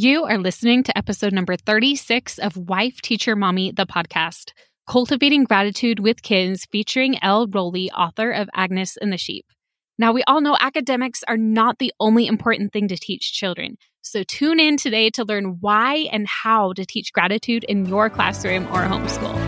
You are listening to episode number 36 of Wife, Teacher, Mommy, the podcast, Cultivating Gratitude with Kids, featuring Elle Rowley, author of Agnes and the Sheep. Now, we all know academics are not the only important thing to teach children. So tune in today to learn why and how to teach gratitude in your classroom or homeschool.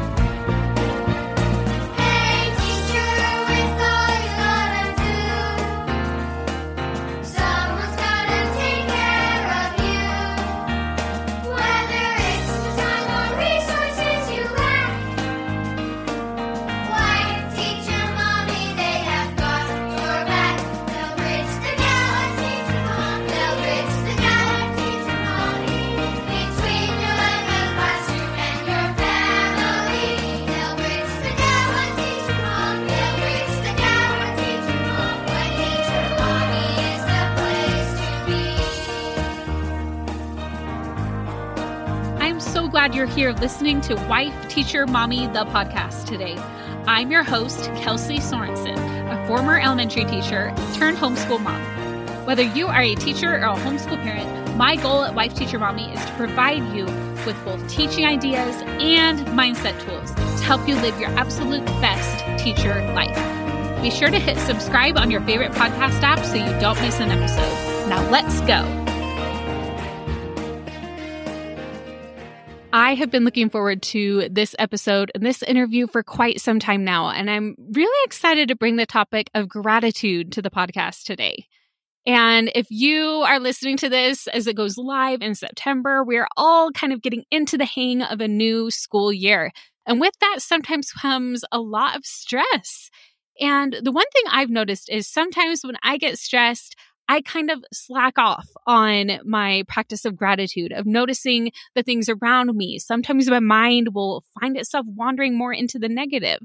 Glad you're here listening to Wife, Teacher, Mommy, the podcast today. I'm your host, Kelsey Sorensen, a former elementary teacher turned homeschool mom. Whether you are a teacher or a homeschool parent, my goal at Wife, Teacher, Mommy is to provide you with both teaching ideas and mindset tools to help you live your absolute best teacher life. Be sure to hit subscribe on your favorite podcast app so you don't miss an episode. Now let's go. I have been looking forward to this episode and this interview for quite some time now, and I'm really excited to bring the topic of gratitude to the podcast today. And if you are listening to this as it goes live in September, we're all kind of getting into the hang of a new school year. And with that, sometimes comes a lot of stress. And the one thing I've noticed is sometimes when I get stressed, I kind of slack off on my practice of gratitude, of noticing the things around me. Sometimes my mind will find itself wandering more into the negative.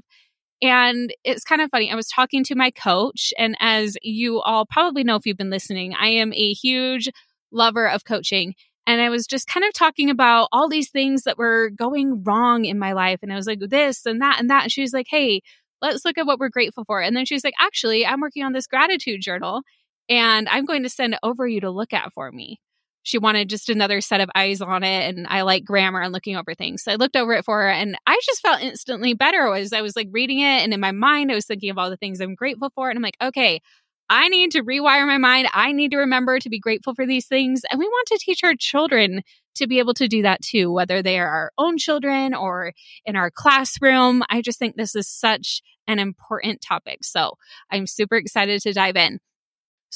And it's kind of funny. I was talking to my coach, and as you all probably know if you've been listening, I am a huge lover of coaching. And I was just kind of talking about all these things that were going wrong in my life. And I was like, this and that and that. And she was like, hey, let's look at what we're grateful for. And then she was like, actually, I'm working on this gratitude journal and I'm going to send over you to look at for me. She wanted just another set of eyes on it, and I like grammar and looking over things. So I looked over it for her, and I just felt instantly better. As I was like reading it, and in my mind, I was thinking of all the things I'm grateful for, and I'm like, okay, I need to rewire my mind. I need to remember to be grateful for these things, and we want to teach our children to be able to do that too, whether they are our own children or in our classroom. I just think this is such an important topic. So I'm super excited to dive in.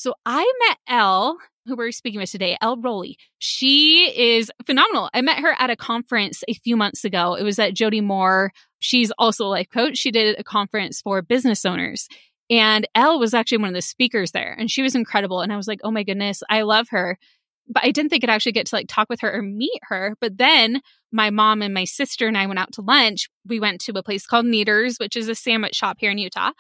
So I met Elle, who we're speaking with today, Elle Rowley. She is phenomenal. I met her at a conference a few months ago. It was at Jody Moore. She's also a life coach. She did a conference for business owners. And Elle was actually one of the speakers there and she was incredible. And I was like, oh my goodness, I love her. But I didn't think I'd actually get to like talk with her or meet her. But then my mom and my sister and I went out to lunch. We went to a place called Kneaders, which is a sandwich shop here in Utah.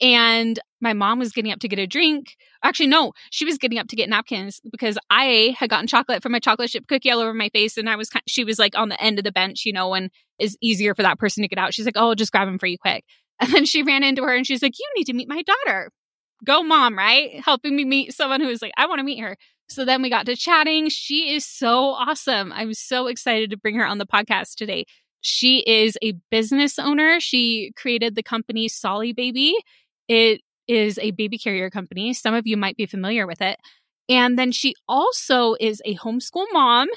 And my mom was getting up to get a drink. Actually, no, she was getting up to get napkins because I had gotten chocolate from a chocolate chip cookie all over my face. And I was, she was like on the end of the bench, you know, when it's easier for that person to get out. She's like, oh, I'll just grab them for you quick. And then she ran into her and she's like, you need to meet my daughter. Go mom, right? Helping me meet someone who was like, I want to meet her. So then we got to chatting. She is so awesome. I'm so excited to bring her on the podcast today. She is a business owner. She created the company Solly Baby it is a baby carrier company. Some of you might be familiar with it. And then she also is a homeschool mom.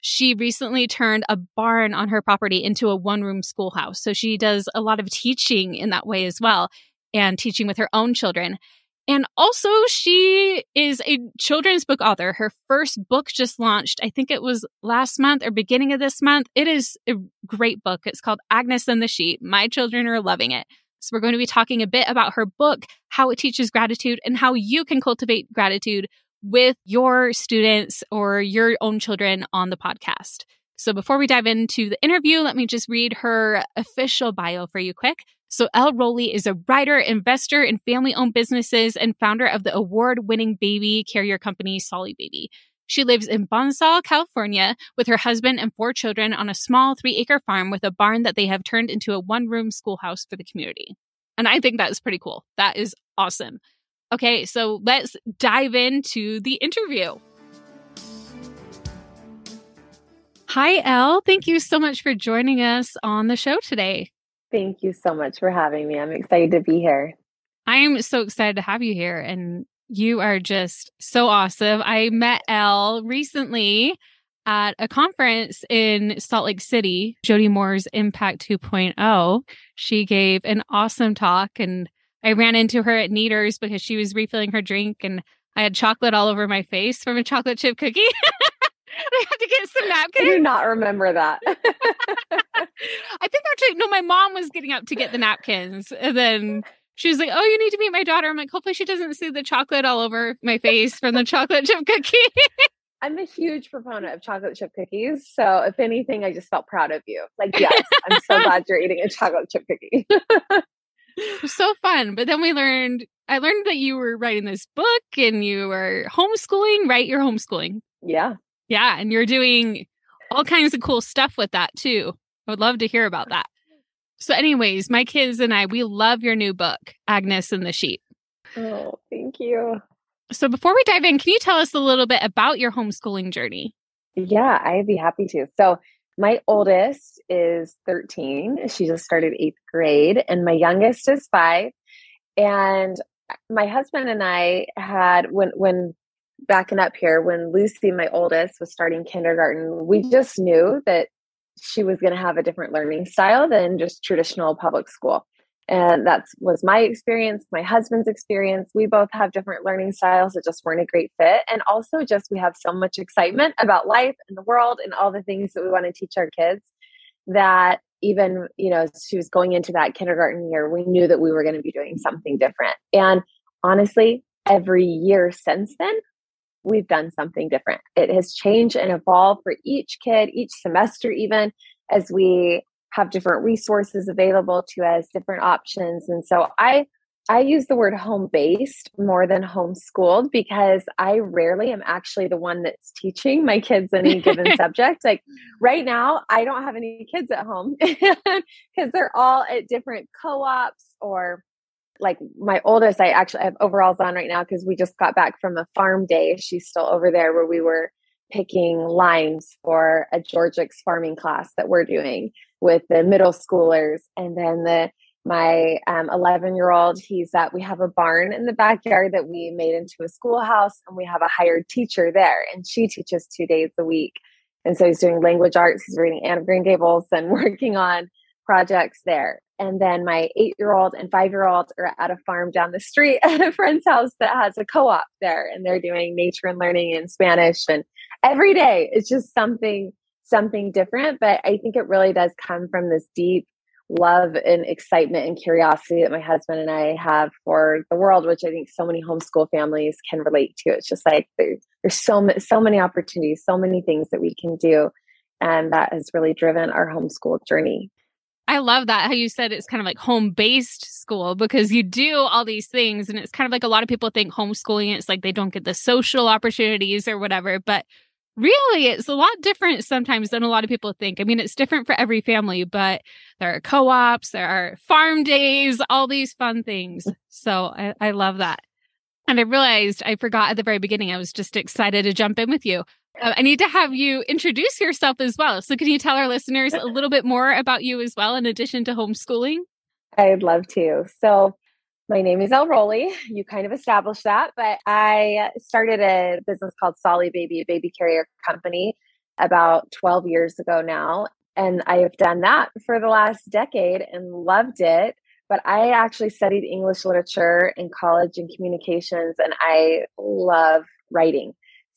She recently turned a barn on her property into a one room schoolhouse. So she does a lot of teaching in that way as well and teaching with her own children. And also, she is a children's book author. Her first book just launched, I think it was last month or beginning of this month. It is a great book. It's called Agnes and the Sheep. My children are loving it. So we're going to be talking a bit about her book, how it teaches gratitude and how you can cultivate gratitude with your students or your own children on the podcast. So before we dive into the interview, let me just read her official bio for you quick. So Elle Rowley is a writer, investor in family-owned businesses and founder of the award-winning baby carrier company Solly Baby. She lives in Bonsall, California, with her husband and four children on a small three acre farm with a barn that they have turned into a one room schoolhouse for the community. And I think that is pretty cool. That is awesome. Okay, so let's dive into the interview. Hi, Elle. Thank you so much for joining us on the show today. Thank you so much for having me. I'm excited to be here. I'm so excited to have you here. And you are just so awesome. I met Elle recently at a conference in Salt Lake City, Jody Moore's Impact 2.0. She gave an awesome talk, and I ran into her at Kneaders because she was refilling her drink, and I had chocolate all over my face from a chocolate chip cookie. I had to get some napkins. I do not remember that. I think actually, no, my mom was getting up to get the napkins, and then she was like, "Oh, you need to meet my daughter." I'm like, "Hopefully, she doesn't see the chocolate all over my face from the chocolate chip cookie." I'm a huge proponent of chocolate chip cookies. So, if anything, I just felt proud of you. Like, yes, I'm so glad you're eating a chocolate chip cookie. so fun. But then we learned, I learned that you were writing this book and you were homeschooling, right? You're homeschooling. Yeah. Yeah. And you're doing all kinds of cool stuff with that too. I would love to hear about that. So, anyways, my kids and I, we love your new book, Agnes and the Sheep. Oh, thank you. So, before we dive in, can you tell us a little bit about your homeschooling journey? Yeah, I'd be happy to. So, my oldest is 13. She just started eighth grade, and my youngest is five. And my husband and I had, when, when, backing up here, when Lucy, my oldest, was starting kindergarten, we just knew that she was going to have a different learning style than just traditional public school. And that was my experience my husband's experience. We both have different learning styles that just weren't a great fit. And also just we have so much excitement about life and the world and all the things that we want to teach our kids that even you know she was going into that kindergarten year we knew that we were going to be doing something different. And honestly every year since then we've done something different. It has changed and evolved for each kid, each semester, even as we have different resources available to us, different options. And so I I use the word home based more than homeschooled because I rarely am actually the one that's teaching my kids any given subject. Like right now, I don't have any kids at home because they're all at different co ops or like my oldest, I actually have overalls on right now because we just got back from a farm day. She's still over there where we were picking limes for a Georgix farming class that we're doing with the middle schoolers. And then the my 11 um, year old, he's at, we have a barn in the backyard that we made into a schoolhouse and we have a hired teacher there and she teaches two days a week. And so he's doing language arts, he's reading Anne of Green Gables and working on projects there. And then my eight year old and five year old are at a farm down the street at a friend's house that has a co op there. And they're doing nature and learning in Spanish. And every day it's just something, something different. But I think it really does come from this deep love and excitement and curiosity that my husband and I have for the world, which I think so many homeschool families can relate to. It's just like there, there's so so many opportunities, so many things that we can do, and that has really driven our homeschool journey. I love that how you said it's kind of like home based school because you do all these things and it's kind of like a lot of people think homeschooling it's like they don't get the social opportunities or whatever but really it's a lot different sometimes than a lot of people think. I mean it's different for every family but there are co-ops, there are farm days, all these fun things. Mm. So I, I love that. And I realized I forgot at the very beginning I was just excited to jump in with you. Uh, I need to have you introduce yourself as well. So, can you tell our listeners a little bit more about you as well, in addition to homeschooling? I'd love to. So, my name is Elle Rowley. You kind of established that, but I started a business called Solly Baby, a baby carrier company, about 12 years ago now. And I have done that for the last decade and loved it. But I actually studied English literature in college and communications, and I love writing.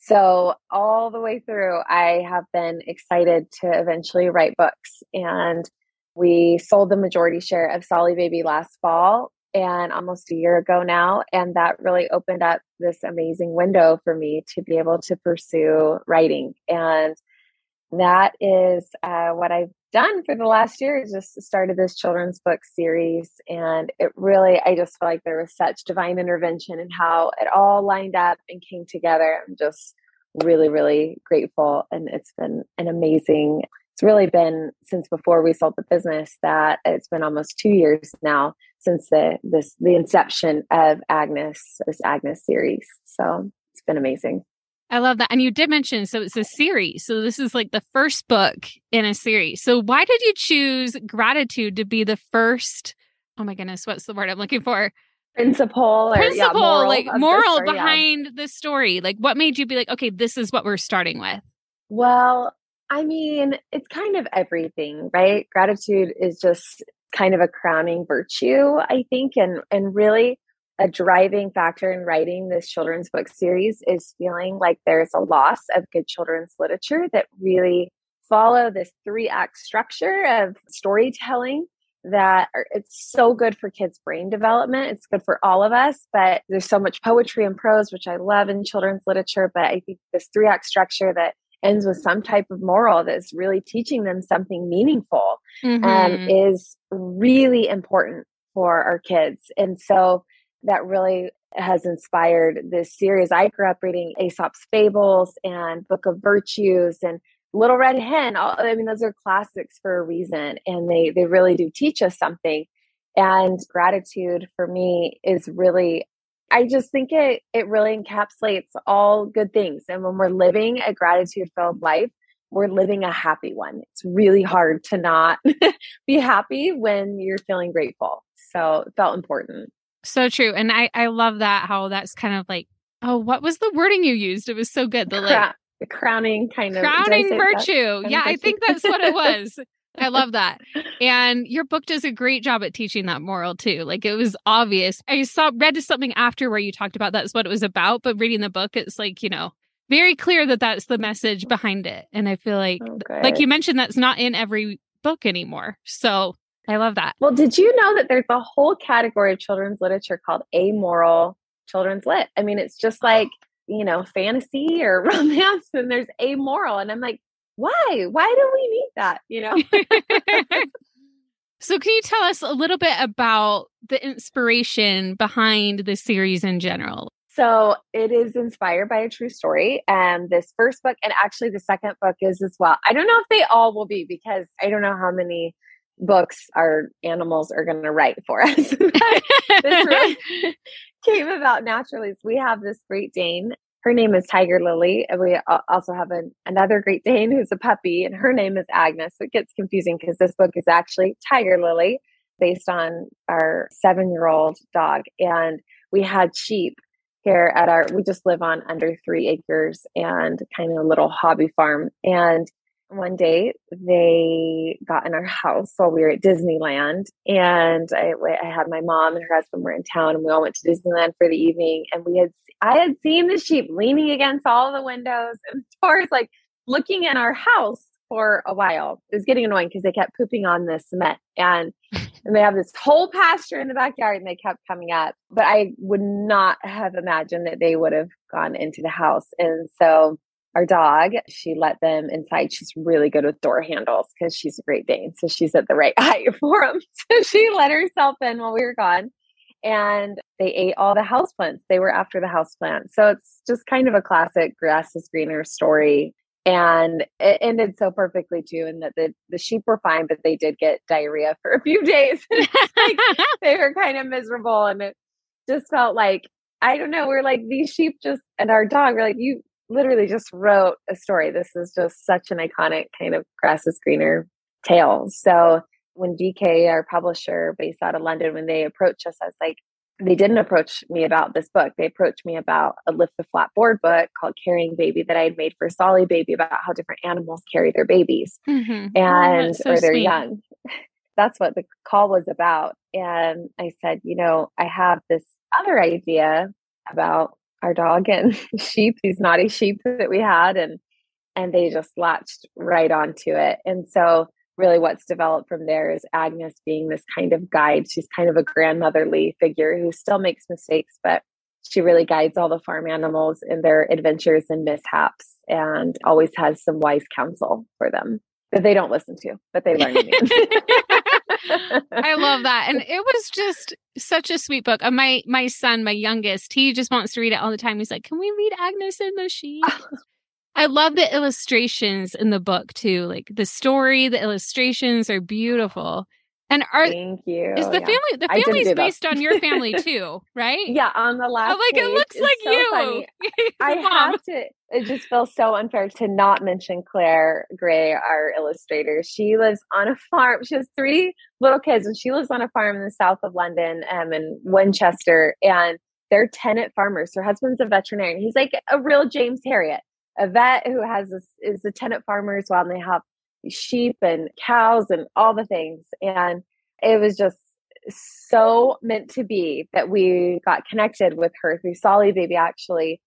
So, all the way through, I have been excited to eventually write books. And we sold the majority share of Solly Baby last fall and almost a year ago now. And that really opened up this amazing window for me to be able to pursue writing. And that is uh, what I've done for the last year is just started this children's book series and it really i just feel like there was such divine intervention and in how it all lined up and came together. I'm just really really grateful and it's been an amazing it's really been since before we sold the business that it's been almost two years now since the this the inception of agnes this agnes series. So it's been amazing I love that. And you did mention, so it's a series. So this is like the first book in a series. So why did you choose gratitude to be the first? Oh my goodness, what's the word I'm looking for? Principle or Principle, yeah, moral like moral story, yeah. behind the story. Like what made you be like, okay, this is what we're starting with? Well, I mean, it's kind of everything, right? Gratitude is just kind of a crowning virtue, I think, and and really a driving factor in writing this children's book series is feeling like there's a loss of good children's literature that really follow this three act structure of storytelling that are, it's so good for kids brain development it's good for all of us but there's so much poetry and prose which i love in children's literature but i think this three act structure that ends with some type of moral that's really teaching them something meaningful um, Mhm. is really important for our kids. And so that really has inspired this series. I grew up reading Aesop's Fables and Book of Virtues and Little Red Hen. All, I mean, those are classics for a reason, and they they really do teach us something. And gratitude for me is really I just think it it really encapsulates all good things. And when we're living a gratitude filled life, we're living a happy one. It's really hard to not be happy when you're feeling grateful. So it felt important. So true. And I, I love that how that's kind of like, oh, what was the wording you used? It was so good. The like the crowning kind of crowning virtue. Yeah, I think that's what it was. I love that. And your book does a great job at teaching that moral too. Like it was obvious. I saw read something after where you talked about that's what it was about, but reading the book, it's like, you know, very clear that that's the message behind it. And I feel like Oh, like you mentioned that's not in every book anymore. So I love that. Well, did you know that there's a whole category of children's literature called amoral children's lit? I mean, it's just like, you know, fantasy or romance, and there's amoral. And I'm like, why? Why do we need that? You know? so can you tell us a little bit about the inspiration behind the series in general? So it is inspired by a true story. And this first book, and actually the second book is as well. I don't know if they all will be because I don't know how many books our animals are going to write for us. This really came about naturally. So we have this Great Dane. Her name is Tiger Lily. And we also have an, another Great Dane who's a puppy, and her name is Agnes. So it gets confusing because this book is actually Tiger Lily based on our seven year old dog. And we had sheep here at our, we just live on under three acres and kind of a little hobby farm. And one day they got in our house while we were at Disneyland. And I, I had my mom and her husband were in town and we all went to Disneyland for the evening. And we had, I had seen the sheep leaning against all the windows and doors, like looking in our house for a while. It was getting annoying because they kept pooping on the cement. And and they have this whole pasture in the backyard and they kept coming up but i would not have imagined that they would have gone into the house and so our dog she let them inside. She's really good with door handles because she's a great dane so she's at the right height for them so she let herself in while we were gone and they ate all the houseplants they were after the houseplants so it's just kind of a classic grass is greener story and it ended so perfectly too and that the, the sheep were fine but they did get diarrhea for a few days. Like they were kind of miserable and it just felt like i don't know we're like these sheep just and our dog we're like you literally just wrote a story this is just such an iconic kind of grass is greener tale so when dk our publisher based out of london when they approached us i was like they didn't approach me about this book. They approached me about a lift the flap board book called Carrying Baby that I had made for Solly Baby about how different animals carry their babies Mhm. Oh, and that's so or their sweet. young. That's what the call was about. And I said, you know, I have this other idea about our dog and sheep, these naughty sheep that we had, and and they just latched right onto it. And so really what's developed from there is Agnes being this kind of guide. She's kind of a grandmotherly figure who still makes mistakes, but she really guides all the farm animals in their adventures and mishaps and always has some wise counsel for them that they don't listen to, but they learn. I love that. And it was just such a sweet book. Uh, my my son, my youngest, he just wants to read it all the time. He's like, "Can we read Agnes and the Sheep?" I love the illustrations in the book too. Like the story, the illustrations are beautiful. And are Thank you. is the Yeah. family the family's based on your family too, right? Yeah, on the last I'm like, it looks it's like so you. I have to it just feels so unfair to not mention Claire Gray, our illustrator. She lives on a farm. She has three little kids, and she lives on a farm in the south of London, um, in Winchester. And they're tenant farmers. Her husband's a veterinarian. He's like a real James Herriot, a vet who has is a tenant farmer as well, and they have sheep and cows and all the things. And it was just so meant to be that we got connected with her through Solly Baby, actually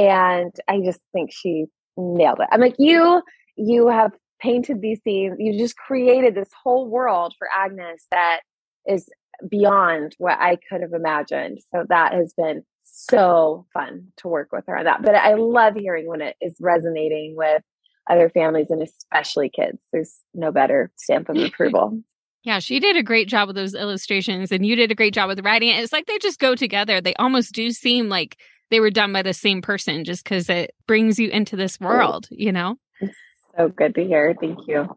and I just think she nailed it. I'm like, you, you have painted these scenes. You just created this whole world for Agnes that is beyond what I could have imagined. So that has been so fun to work with her on that. But I love hearing when it is resonating with other families and especially kids. There's no better stamp of approval. Yeah, she did a great job with those illustrations and you did a great job with writing it. It's like they just go together. They almost do seem like they were done by the same person just because it brings you into this world, you know? It's so good to hear. Thank you.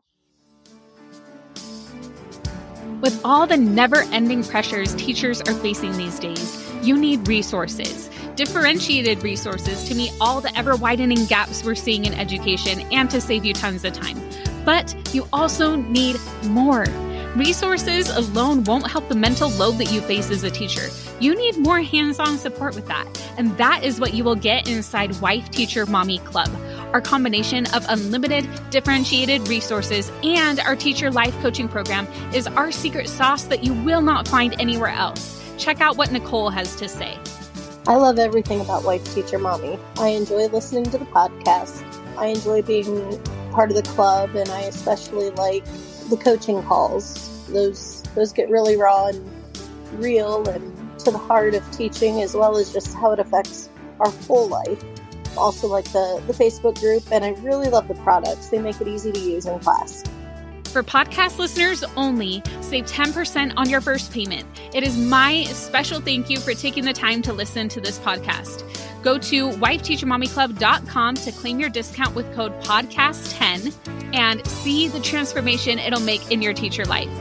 With all the never ending pressures teachers are facing these days, you need resources, differentiated resources to meet all the ever widening gaps we're seeing in education and to save you tons of time. But you also need more. Resources alone won't help the mental load that you face as a teacher. You need more hands on support with that. And that is what you will get inside Wife Teacher Mommy Club. Our combination of unlimited, differentiated resources and our teacher life coaching program is our secret sauce that you will not find anywhere else. Check out what Nicole has to say. I love everything about Wife Teacher Mommy. I enjoy listening to the podcast. I enjoy being part of the club, and I especially like the coaching calls. Those those get really raw and real and to the heart of teaching as well as just how it affects our whole life. Also like the, the Facebook group and I really love the products. They make it easy to use in class. For podcast listeners only, save 10% on your first payment. It is my special thank you for taking the time to listen to this podcast. Go to wifeteachermommyclub.com to claim your discount with code podcast10 and see the transformation it'll make in your teacher life.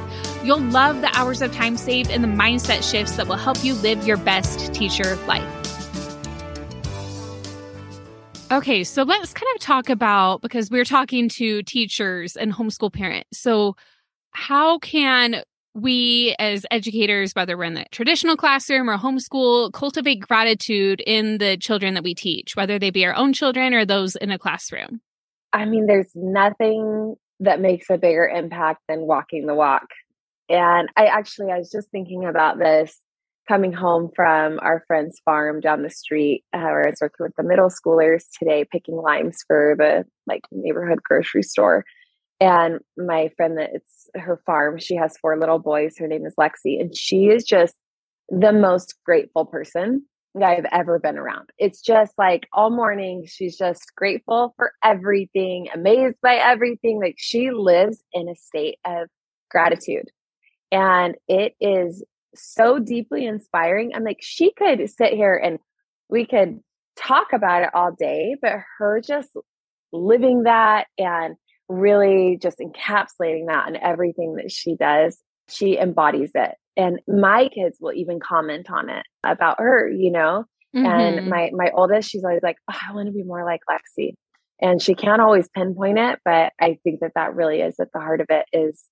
You'll love the hours of time saved and the mindset shifts that will help you live your best teacher life. Okay, so let's kind of talk about because we're talking to teachers and homeschool parents. So, how can we as educators, whether we're in the traditional classroom or homeschool, cultivate gratitude in the children that we teach, whether they be our own children or those in a classroom? I mean, there's nothing that makes a bigger impact than walking the walk. And I actually, I was just thinking about this coming home from our friend's farm down the street uh, where I was working with the middle schoolers today, picking limes for the like neighborhood grocery store. And my friend that it's her farm, she has four little boys. Her name is Lexi, and she is just the most grateful person I've ever been around. It's just like all morning, she's just grateful for everything, amazed by everything. Like she lives in a state of gratitude. And it is so deeply inspiring. I'm like, she could sit here and we could talk about it all day, but her just living that and really just encapsulating that in everything that she does. She embodies it. And my kids will even comment on it about her, you know? Mm-hmm. And my my oldest, she's always like, oh, I want to be more like Lexi. And she can't always pinpoint it, but I think that that really is at the heart of it is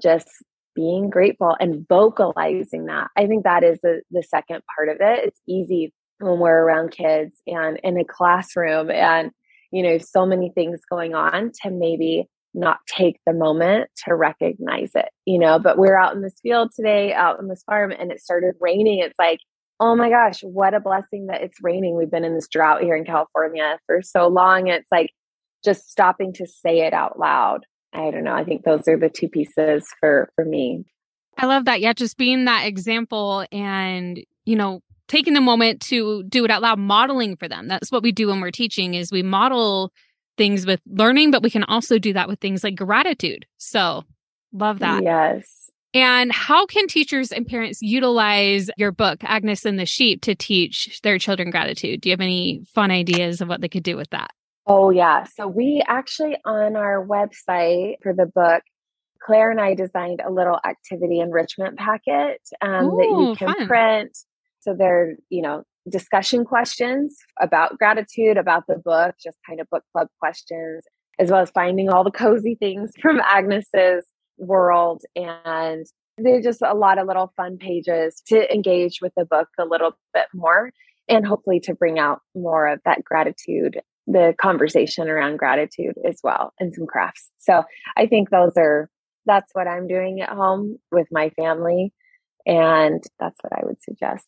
just being grateful and vocalizing that. I think that is the, the second part of it. It's easy when we're around kids and in a classroom and you know, so many things going on to maybe not take the moment to recognize it, you know. But we're out in this field today, out in this farm, and it started raining. It's like, oh my gosh, what a blessing that it's raining. We've been in this drought here in California for so long. It's like just stopping to say it out loud. I don't know. I think those are the two pieces for for me. I love that. Yeah, just being that example and, you know, taking the moment to do it out loud, modeling for them. That's what we do when we're teaching is we model things with learning, but we can also do that with things like gratitude. So love that. Yes. And how can teachers and parents utilize your book, Agnes and the Sheep, to teach their children gratitude? Do you have any fun ideas of what they could do with that? Oh, yeah. So we actually on our website for the book, Claire and I designed a little activity enrichment packet um, Ooh, that you can fun. print so they're, you know, discussion questions about gratitude, about the book, just kind of book club questions, as well as finding all the cozy things from Agnes's world. And there's just a lot of little fun pages to engage with the book a little bit more and hopefully to bring out more of that gratitude, the conversation around gratitude as well, and some crafts. So I think those are that's what I'm doing at home with my family. And that's what I would suggest.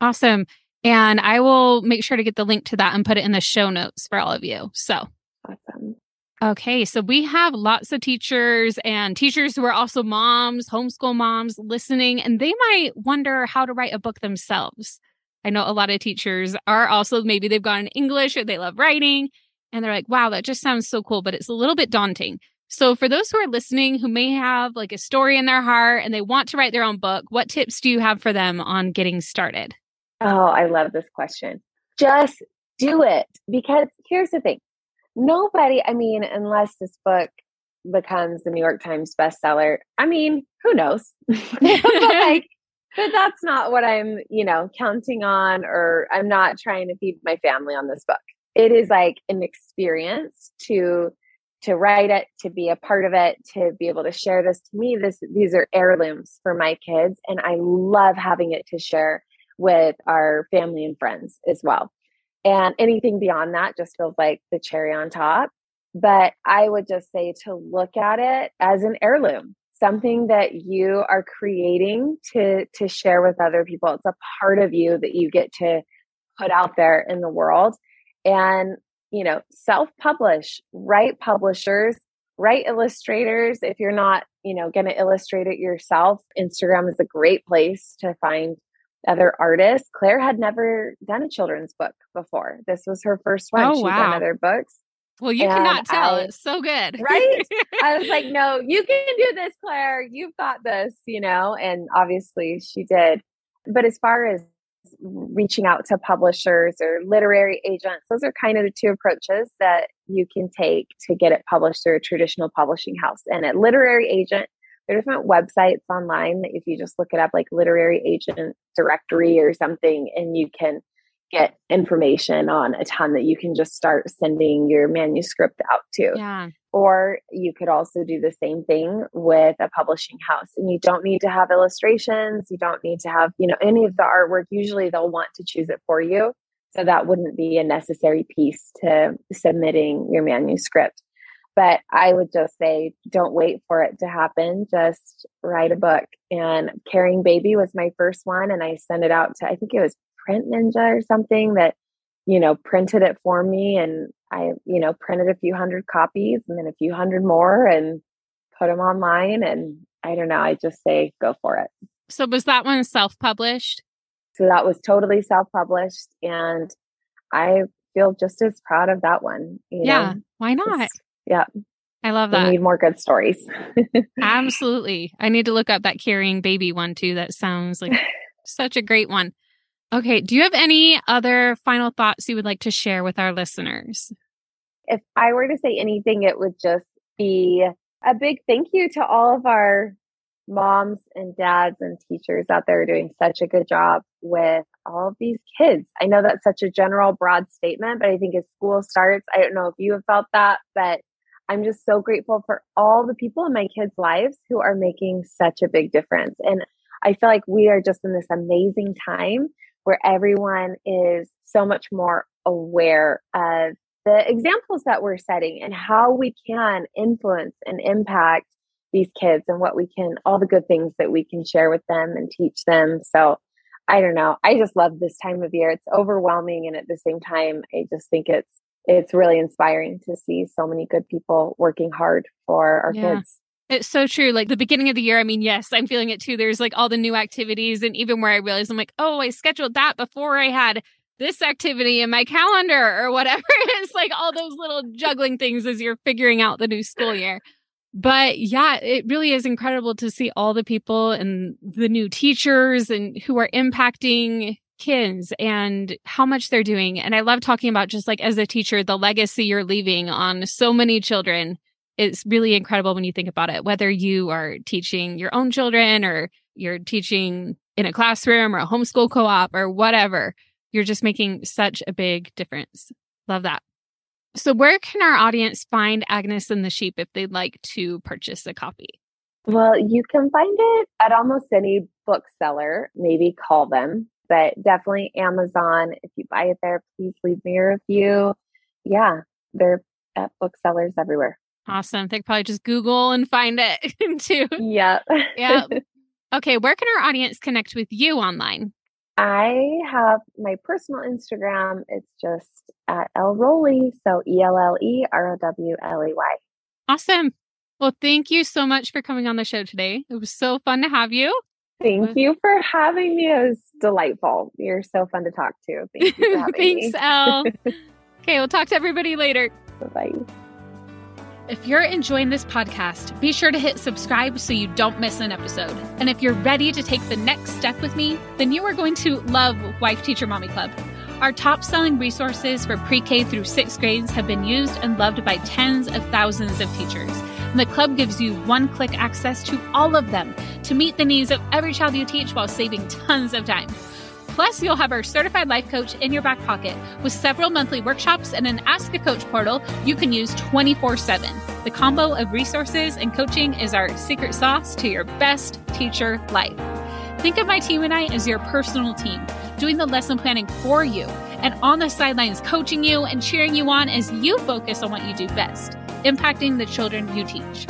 Awesome. And I will make sure to get the link to that and put it in the show notes for all of you. So awesome. Okay, so we have lots of teachers and teachers who are also moms, homeschool moms listening, and they might wonder how to write a book themselves. I know a lot of teachers are also maybe they've gone in English or they love writing, and they're like, wow, that just sounds so cool, but it's a little bit daunting. So, for those who are listening who may have like a story in their heart and they want to write their own book, what tips do you have for them on getting started? Oh, I love this question. Just do it because here's the thing nobody, I mean, unless this book becomes the New York Times bestseller, I mean, who knows? like, but that's not what I'm, you know, counting on, or I'm not trying to feed my family on this book. It is like an experience to to write it, to be a part of it, to be able to share this to me. This these are heirlooms for my kids, and I love having it to share with our family and friends as well. And anything beyond that just feels like the cherry on top. But I would just say to look at it as an heirloom, something that you are creating to to share with other people. It's a part of you that you get to put out there in the world. And you know, self publish, write publishers, write illustrators. If you're not, you know, going to illustrate it yourself, Instagram is a great place to find other artists. Claire had never done a children's book before. This was her first one. Oh, She'd wow. done other books. Well, you And cannot tell. I- it's so good. Right? I was like, no, you can do this, Claire. You've got this, you know, and obviously she did. But as far as reaching out to publishers or literary agents, those are kind of the two approaches that you can take to get it published through a traditional publishing house. And a literary agent, there are different websites online that if you just look it up, like literary agent directory or something, and you can get information on a ton that you can just start sending your manuscript out to. yeah. Or you could also do the same thing with a publishing house. And you don't need to have illustrations. You don't need to have, you know, any of the artwork. Usually they'll want to choose it for you. So that wouldn't be a necessary piece to submitting your manuscript. But I would just say, don't wait for it to happen. Just write a book. And Carrying Baby was my first one. And I sent it out to, I think it was PrintNinja or something that, you know, printed it for me. And I, you know, printed a few hundred copies and then a few hundred more and put them online. And I don't know, I just say go for it. So was that one self-published? So that was totally self published. And I feel just as proud of that one. You yeah. know, Why not? Just- yeah. I love We that. need more good stories. Absolutely. I need to look up that carrying baby one too. That sounds like such a great one. Okay. Do you have any other final thoughts you would like to share with our listeners? if I were to say anything, it would just be a big thank you to all of our moms and dads and teachers out there doing such a good job with all of these kids. I know that's such a general, broad statement, but I think as school starts, I don't know if you have felt that, but I'm just so grateful for all the people in my kids' lives who are making such a big difference. And I feel like we are just in this amazing time where everyone is so much more aware of the examples that we're setting and how we can influence and impact these kids and what we can all the good things that we can share with them and teach them. So i don't know i just love this time of year. It's overwhelming and at the same time i just think it's it's really inspiring to see so many good people working hard for our Yeah. kids It's so true. Like the beginning of the year, I mean, yes, I'm feeling it too. There's like all the new activities. And even where I realized I'm like, oh, I scheduled that before I had this activity in my calendar or whatever. it's like all those little juggling things as you're figuring out the new school year. But yeah, it really is incredible to see all the people and the new teachers and who are impacting kids and how much they're doing. And I love talking about just like as a teacher, the legacy you're leaving on so many children it's really incredible when you think about it, whether you are teaching your own children or you're teaching in a classroom or a homeschool co op or whatever. You're just making such a big difference. Love that. So, where can our audience find Agnes and the Sheep if they'd like to purchase a copy? Well, you can find it at almost any bookseller. Maybe call them, but definitely Amazon. If you buy it there, please leave me a review. Yeah, they're at booksellers everywhere. Awesome. They probably just Google and find it too. Yeah. yeah. Okay. Where can our audience connect with you online? I have my personal Instagram. It's just at Elle Rowley. So E L L E R O W L E Y. Awesome. Well, thank you so much for coming on the show today. It was so fun to have you. Thank you for having me. It was delightful. You're so fun to talk to. Thank you for having Thanks, me. Elle. okay, we'll talk to everybody later. Bye. If you're enjoying this podcast, be sure to hit subscribe so you don't miss an episode. And if you're ready to take the next step with me, then you are going to love Wife Teacher Mommy Club. Our top selling resources for pre K through sixth grades have been used and loved by tens of thousands of teachers. And the club gives you one click access to all of them to meet the needs of every child you teach while saving tons of time. Plus, you'll have our certified life coach in your back pocket with several monthly workshops and an Ask a Coach portal you can use 24 7. The combo of resources and coaching is our secret sauce to your best teacher life. Think of my team and I as your personal team, doing the lesson planning for you and on the sidelines coaching you and cheering you on as you focus on what you do best, impacting the children you teach.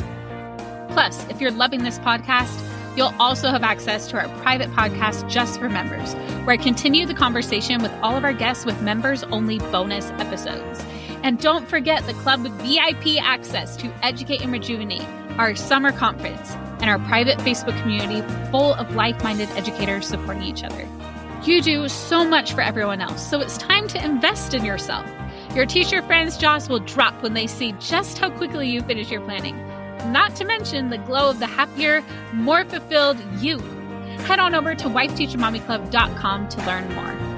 Plus, if you're loving this podcast, You'll also have access to our private podcast just for members, where I continue the conversation with all of our guests with members only bonus episodes. And don't forget the club with VIP access to Educate and Rejuvenate, our summer conference, and our private Facebook community full of like minded educators supporting each other. You do so much for everyone else, so it's time to invest in yourself. Your teacher friends' jaws will drop when they see just how quickly you finish your planning not to mention the glow of the happier, more fulfilled you. Head on over to wifeteachermommyclub.com to learn more.